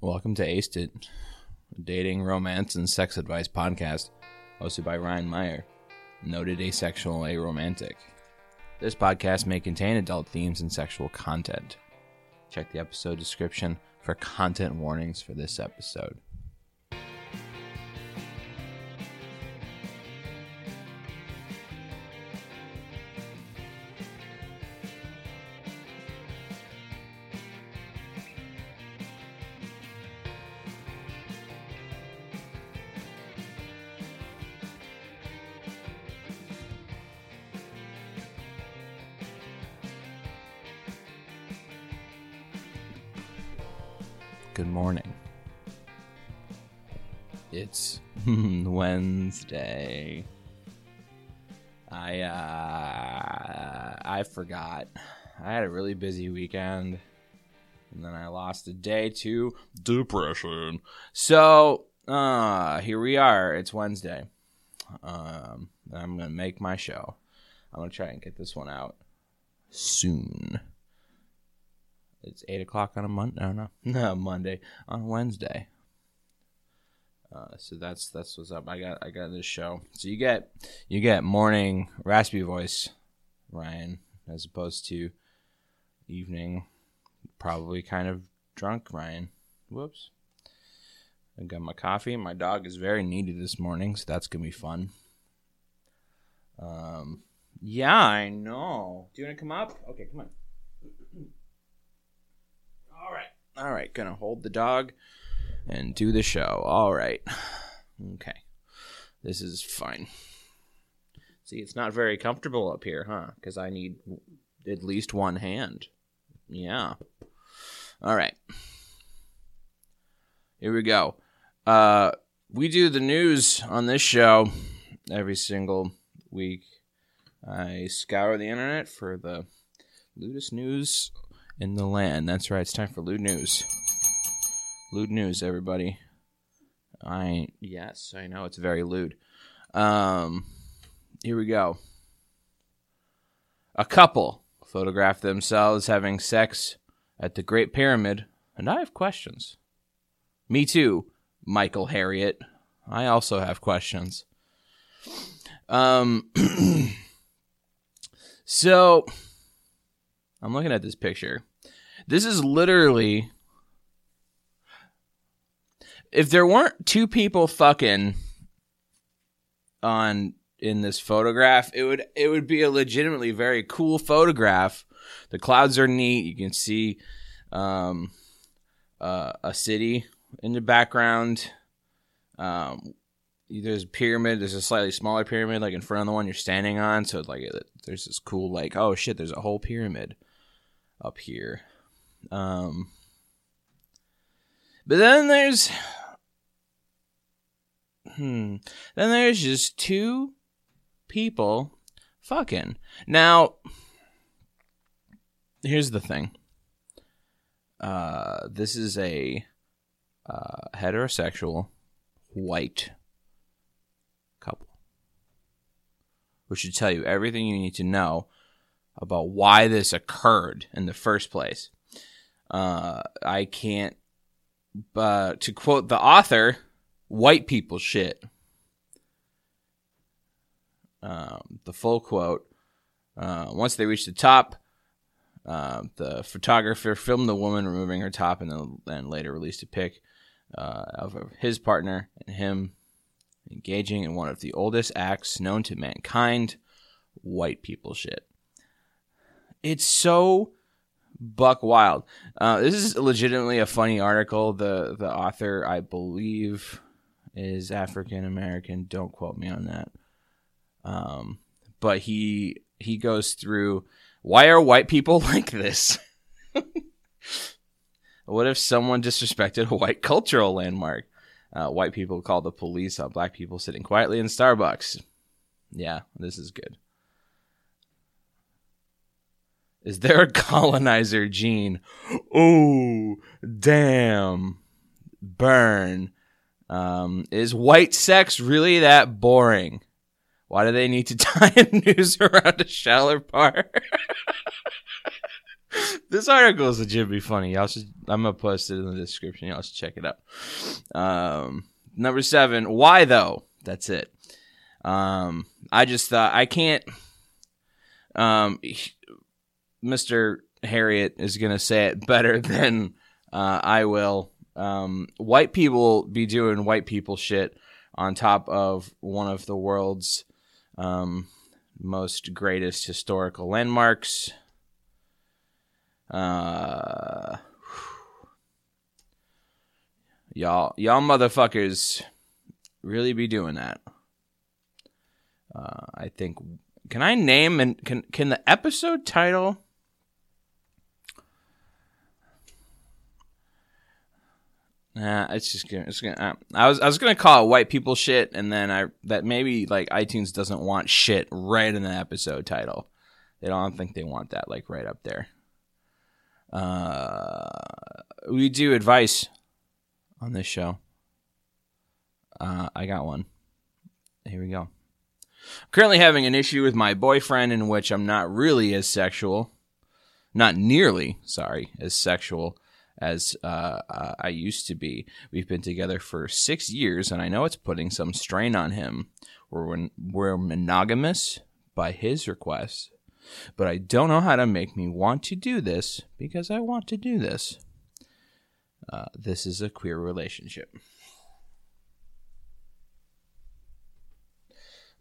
Welcome to Aced It, dating, romance, and sex advice podcast hosted by Ryan Meyer, noted asexual aromantic. This podcast may contain adult themes and sexual content. Check the episode description for content warnings for this episode. Good morning. It's Wednesday. I uh I forgot. I had a really busy weekend and then I lost a day to depression. So, uh here we are. It's Wednesday. Um I'm to make my show. I'm to try and get this one out soon. It's eight o'clock on a Monday. No, no, no, Monday on Wednesday. Uh, so that's that's what's up. I got I got this show. So you get you get morning raspy voice, Ryan, as opposed to evening, probably kind of drunk Ryan. Whoops. I got my coffee. My dog is very needy this morning, so that's gonna be fun. Um, yeah, I know. Do you want to come up? Okay, come on. All right. All right. Gonna hold the dog and do the show. All right. Okay. This is fine. See, it's not very comfortable up here, huh? Because I need at least one hand. Yeah. All right. Here we go. Uh, we do the news on this show every single week. I scour the internet for the lewdest news in the land. That's right. It's time for lewd news. Lewd news, everybody. I yes, I know it's very lewd. Um, here we go. A couple photographed themselves having sex at the Great Pyramid, and I have questions. Me too, Michael Harriot. I also have questions. Um, so I'm looking at this picture. This is literally if there weren't two people fucking on in this photograph, it would it would be a legitimately very cool photograph. The clouds are neat. You can see um, uh, a city in the background. Um, there's a pyramid. There's a slightly smaller pyramid, like in front of the one you're standing on. So like, there's this cool, like, oh shit, there's a whole pyramid up here. Um, but then there's, hmm, then there's just two people fucking. Now, here's the thing. Uh, this is a uh, heterosexual white couple, which should tell you everything you need to know about why this occurred in the first place. Uh, I can't, but to quote the author, white people shit. Um, the full quote. Uh, once they reached the top, uh, the photographer filmed the woman removing her top and then, then later released a pic uh, of his partner and him engaging in one of the oldest acts known to mankind white people shit. It's so buck wild. Uh, this is legitimately a funny article. The the author, I believe, is African American. Don't quote me on that. Um, but he he goes through why are white people like this? what if someone disrespected a white cultural landmark? Uh, white people call the police on black people sitting quietly in Starbucks. Yeah, this is good. Is there a colonizer gene? Oh, damn. Burn. Um, is white sex really that boring? Why do they need to tie a noose around a shallow part? this article is legit be funny. Y'all should. I'm gonna post it in the description. Y'all should check it out. Um, number seven. Why though? That's it. Um, I just thought I can't. Um, Mr. Harriot is gonna say it better than uh, I will. Um, white people be doing white people shit on top of one of the world's um, most greatest historical landmarks. Uh, y'all, y'all motherfuckers really be doing that. Uh, I think. Can I name and can can the episode title? Nah, it's just gonna. It's gonna. Uh, I was I was gonna call it white people shit, and then I that maybe like iTunes doesn't want shit right in the episode title. They don't think they want that like right up there. Uh, we do advice on this show. Uh, I got one. Here we go. Currently having an issue with my boyfriend in which I'm not really as sexual, not nearly, sorry, as sexual as uh, uh, I used to be. We've been together for six years, and I know it's putting some strain on him. We're, we're monogamous by his request, but I don't know how to make me want to do this because I want to do this. Uh, this is a queer relationship.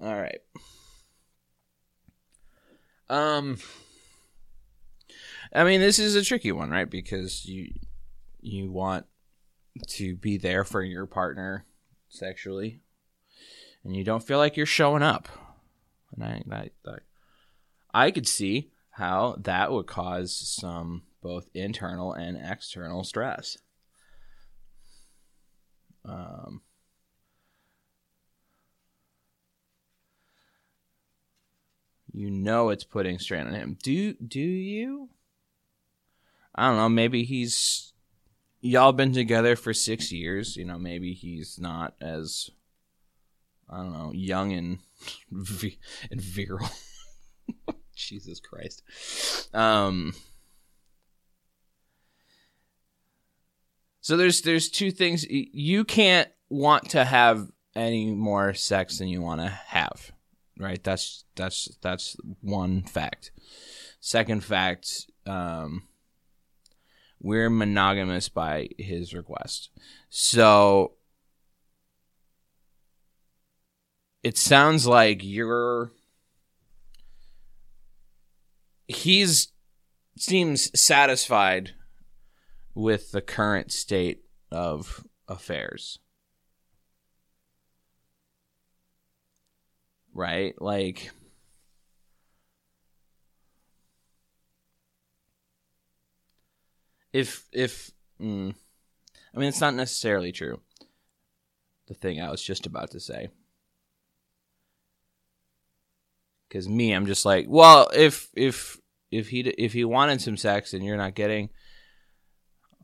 All right. Um I mean, this is a tricky one, right? Because you you want to be there for your partner sexually, and you don't feel like you're showing up. And I, I, I, I could see how that would cause some both internal and external stress. Um, you know it's putting strain on him. Do do you? I don't know. Maybe he's y'all been together for six years. You know, maybe he's not as I don't know young and and virile. Jesus Christ. Um. So there's there's two things you can't want to have any more sex than you want to have, right? That's that's that's one fact. Second fact, um, we're monogamous by his request. So it sounds like you're he's seems satisfied with the current state of affairs. Right? Like if if mm, I mean it's not necessarily true. The thing I was just about to say. Cuz me I'm just like, well, if if if he if he wanted some sex and you're not getting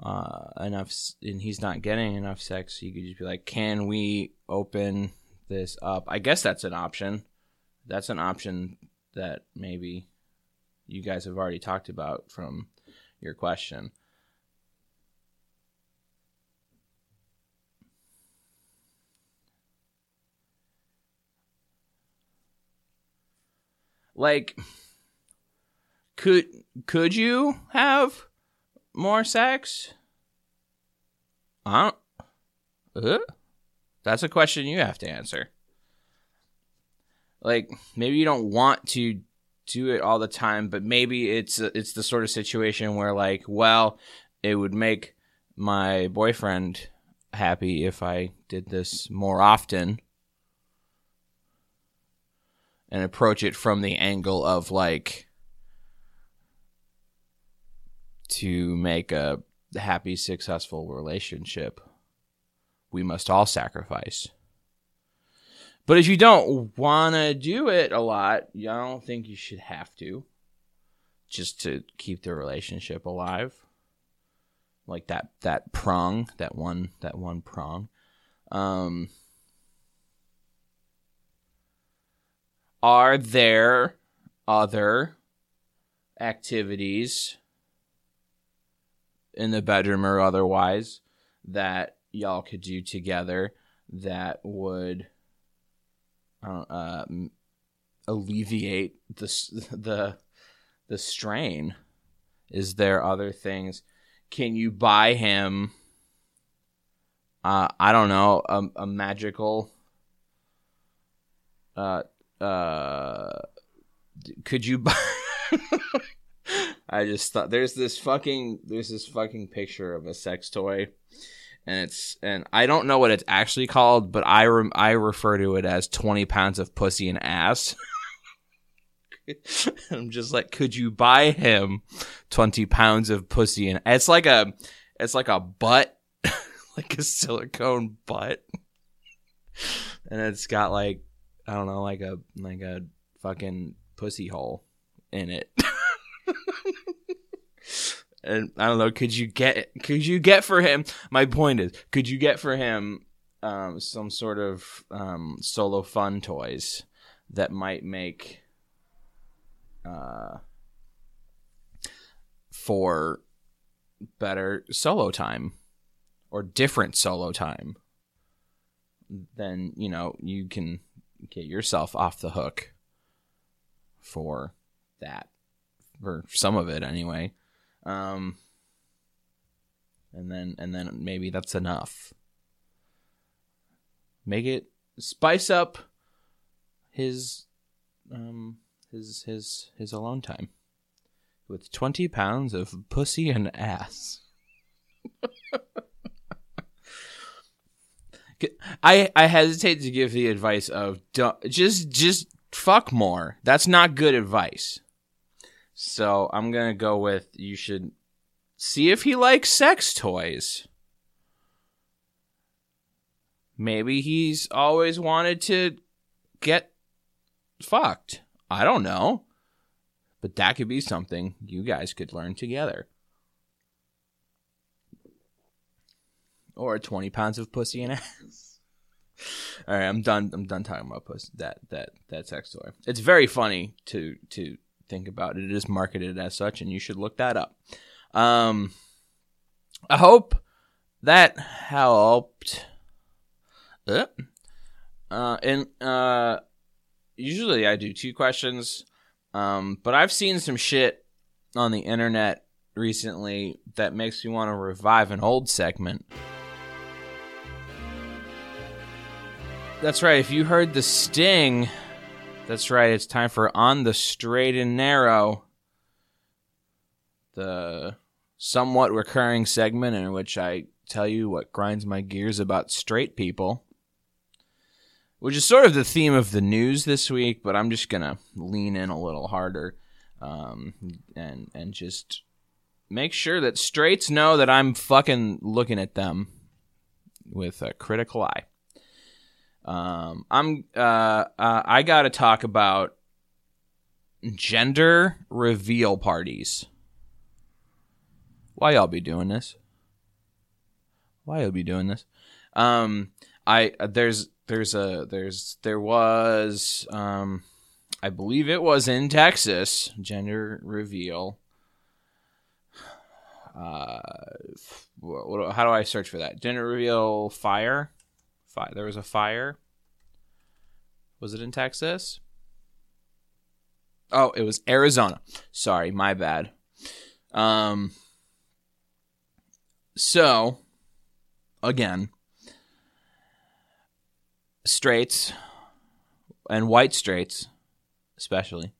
uh, enough and he's not getting enough sex, you could just be like, "Can we open this up?" I guess that's an option. That's an option that maybe you guys have already talked about from your question. Like could could you have more sex? I don't. Uh, that's a question you have to answer. Like maybe you don't want to do it all the time, but maybe it's it's the sort of situation where like, well, it would make my boyfriend happy if I did this more often and approach it from the angle of like to make a happy, successful relationship, we must all sacrifice. But if you don't want to do it a lot, I don't think you should have to. Just to keep the relationship alive. Like that that prong, that one that one prong. Um Are there other activities in the bedroom or otherwise that y'all could do together that would uh, alleviate the the the strain? Is there other things? Can you buy him? Uh, I don't know a, a magical. Uh, uh, could you buy? I just thought there's this fucking there's this fucking picture of a sex toy, and it's and I don't know what it's actually called, but I rem, I refer to it as twenty pounds of pussy and ass. I'm just like, could you buy him twenty pounds of pussy and it's like a it's like a butt, like a silicone butt, and it's got like I don't know, like a like a fucking pussy hole in it. and I don't know, could you get could you get for him my point is, could you get for him um, some sort of um, solo fun toys that might make uh, for better solo time or different solo time then you know you can get yourself off the hook for that or some of it anyway. Um and then and then maybe that's enough. Make it spice up his um his his his alone time with 20 pounds of pussy and ass I I hesitate to give the advice of just just fuck more. That's not good advice. So I'm gonna go with you should see if he likes sex toys. Maybe he's always wanted to get fucked. I don't know. But that could be something you guys could learn together. Or 20 pounds of pussy and ass. All right, I'm done. I'm done talking about pussy. That that that sex toy. It's very funny to to think about. It is marketed as such, and you should look that up. Um, I hope that helped. Uh, and uh, usually I do two questions, um, but I've seen some shit on the internet recently that makes me want to revive an old segment. That's right. If you heard the sting, that's right. It's time for On the Straight and Narrow, the somewhat recurring segment in which I tell you what grinds my gears about straight people which is sort of the theme of the news this week, but I'm just gonna lean in a little harder um, and and just make sure that straights know that I'm fucking looking at them with a critical eye. Um, I'm uh, uh, I got to talk about gender reveal parties. Why y'all be doing this? Why y'all be doing this? Um, I uh, there's there's a there's there was um I believe it was in Texas gender reveal. Uh, how do I search for that? Gender reveal fire. Fire. There was a fire. Was it in Texas? Oh, it was Arizona. Sorry, my bad. Um. So, again, straights and white straights, especially,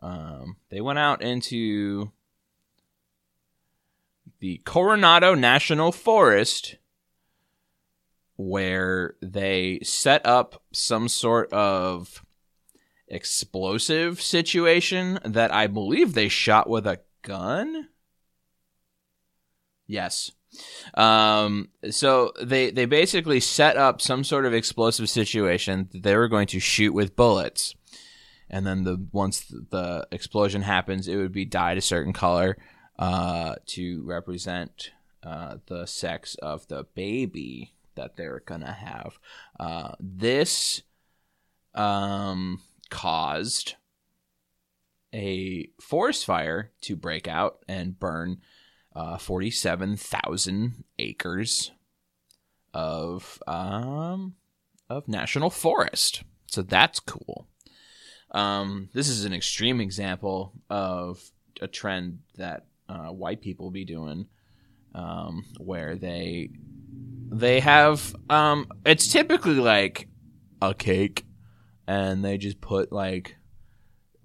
um, they went out into the Coronado National Forest where they set up some sort of explosive situation that I believe they shot with a gun. Yes. Um, so they they basically set up some sort of explosive situation that they were going to shoot with bullets, and then the once the explosion happens, it would be dyed a certain color uh, to represent uh, the sex of the baby that they're gonna have. Uh, this um, caused a forest fire to break out and burn uh, 47,000 acres of um, of national forest. So that's cool. Um, this is an extreme example of a trend that uh, white people be doing, um, where they they have um, it's typically like a cake, and they just put like,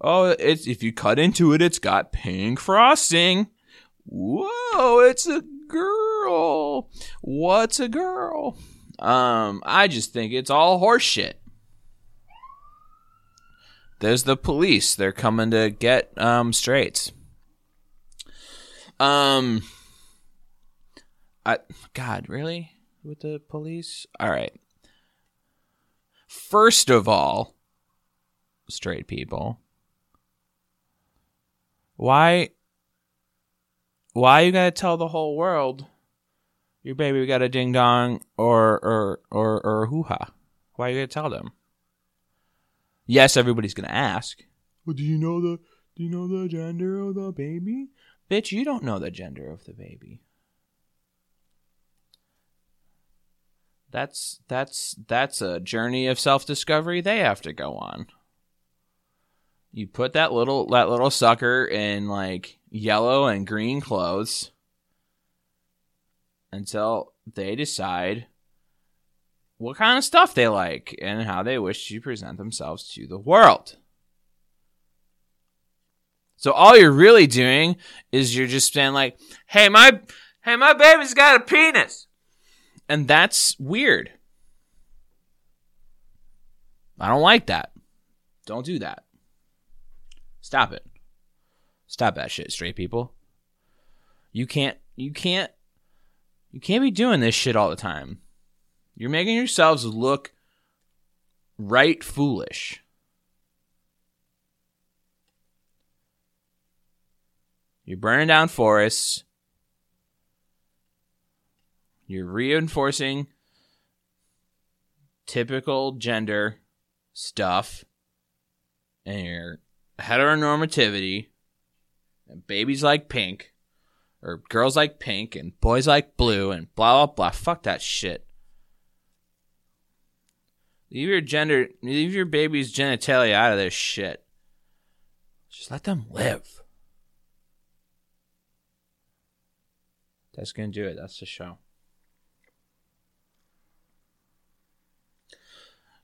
oh, it's if you cut into it, it's got pink frosting. Whoa, it's a girl. What's a girl? Um, I just think it's all horseshit. There's the police. They're coming to get um straights. Um I God, really? With the police? All right. First of all, straight people. Why why you gotta tell the whole world your baby got a ding dong or or or or hoo ha? Why you gotta tell them? Yes, everybody's gonna ask. Well, do you know the do you know the gender of the baby? Bitch, you don't know the gender of the baby. That's that's that's a journey of self-discovery they have to go on. You put that little that little sucker in like yellow and green clothes until they decide what kind of stuff they like and how they wish to present themselves to the world. So all you're really doing is you're just saying like, "Hey, my hey, my baby's got a penis." And that's weird. I don't like that. Don't do that. Stop it. Stop that shit, straight people. You can't you can't you can't be doing this shit all the time. You're making yourselves look right foolish. You're burning down forests. You're reinforcing typical gender stuff and your heteronormativity and babies like pink or girls like pink and boys like blue and blah blah blah. Fuck that shit. Leave your gender, leave your baby's genitalia out of this shit. Just let them live. That's gonna do it. That's the show.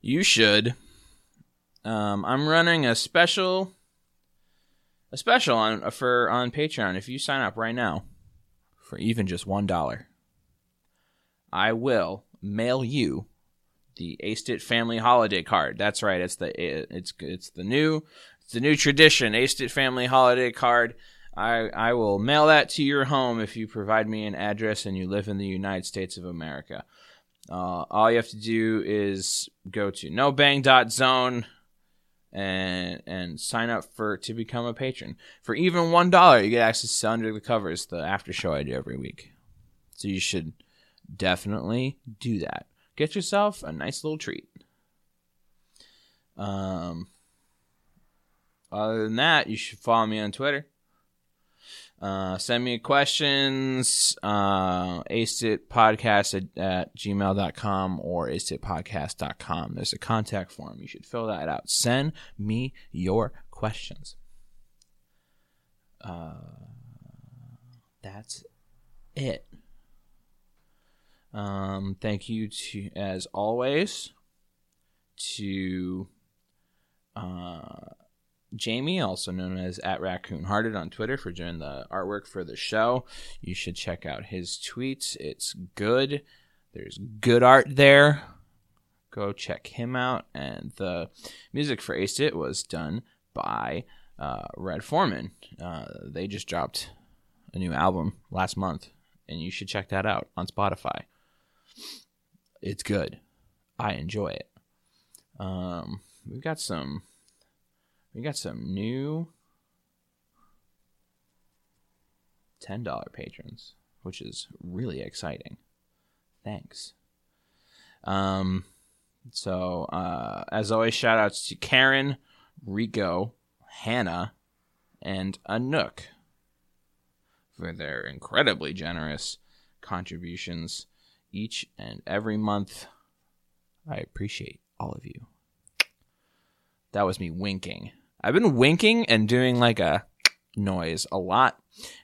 You should. Um, I'm running a special a special on for on Patreon if you sign up right now for even just one dollar. I will mail you the Aced Family Holiday card. That's right. It's the it's it's the new it's the new tradition. Aced Family Holiday card. I I will mail that to your home if you provide me an address and you live in the United States of America. Uh, all you have to do is go to nobang.zone and and sign up for to become a patron. For even one dollar, you get access to Under the Covers, the after show I do every week. So you should definitely do that. Get yourself a nice little treat. Um. Other than that, you should follow me on Twitter. Uh, send me questions, uh, aceditpodcast at, at gmail.com or aceditpodcast.com. There's a contact form. You should fill that out. Send me your questions. Uh, that's it. Um, thank you to, as always, to uh, Jamie, also known as at Raccoon Hearted on Twitter, for doing the artwork for the show. You should check out his tweets. It's good. There's good art there. Go check him out. And the music for Aced It was done by uh, Red Foreman. Uh, they just dropped a new album last month, and you should check that out on Spotify. It's good. I enjoy it. Um, we've got some we got some new $10 patrons, which is really exciting. Thanks. Um, so, uh, as always, shout outs to Karen, Rico, Hannah, and Anook for their incredibly generous contributions each and every month. I appreciate all of you. That was me winking. I've been winking and doing like a noise a lot,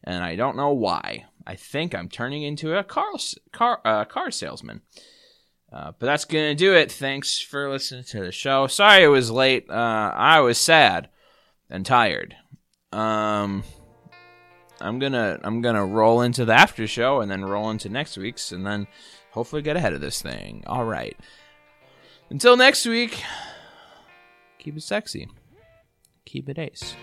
and I don't know why. I think I'm turning into a car car uh, car salesman. Uh, but that's gonna do it. Thanks for listening to the show. Sorry it was late. Uh, I was sad and tired. Um, I'm gonna I'm gonna roll into the after show and then roll into next week's and then hopefully get ahead of this thing. All right. Until next week, keep it sexy. Keep it ace.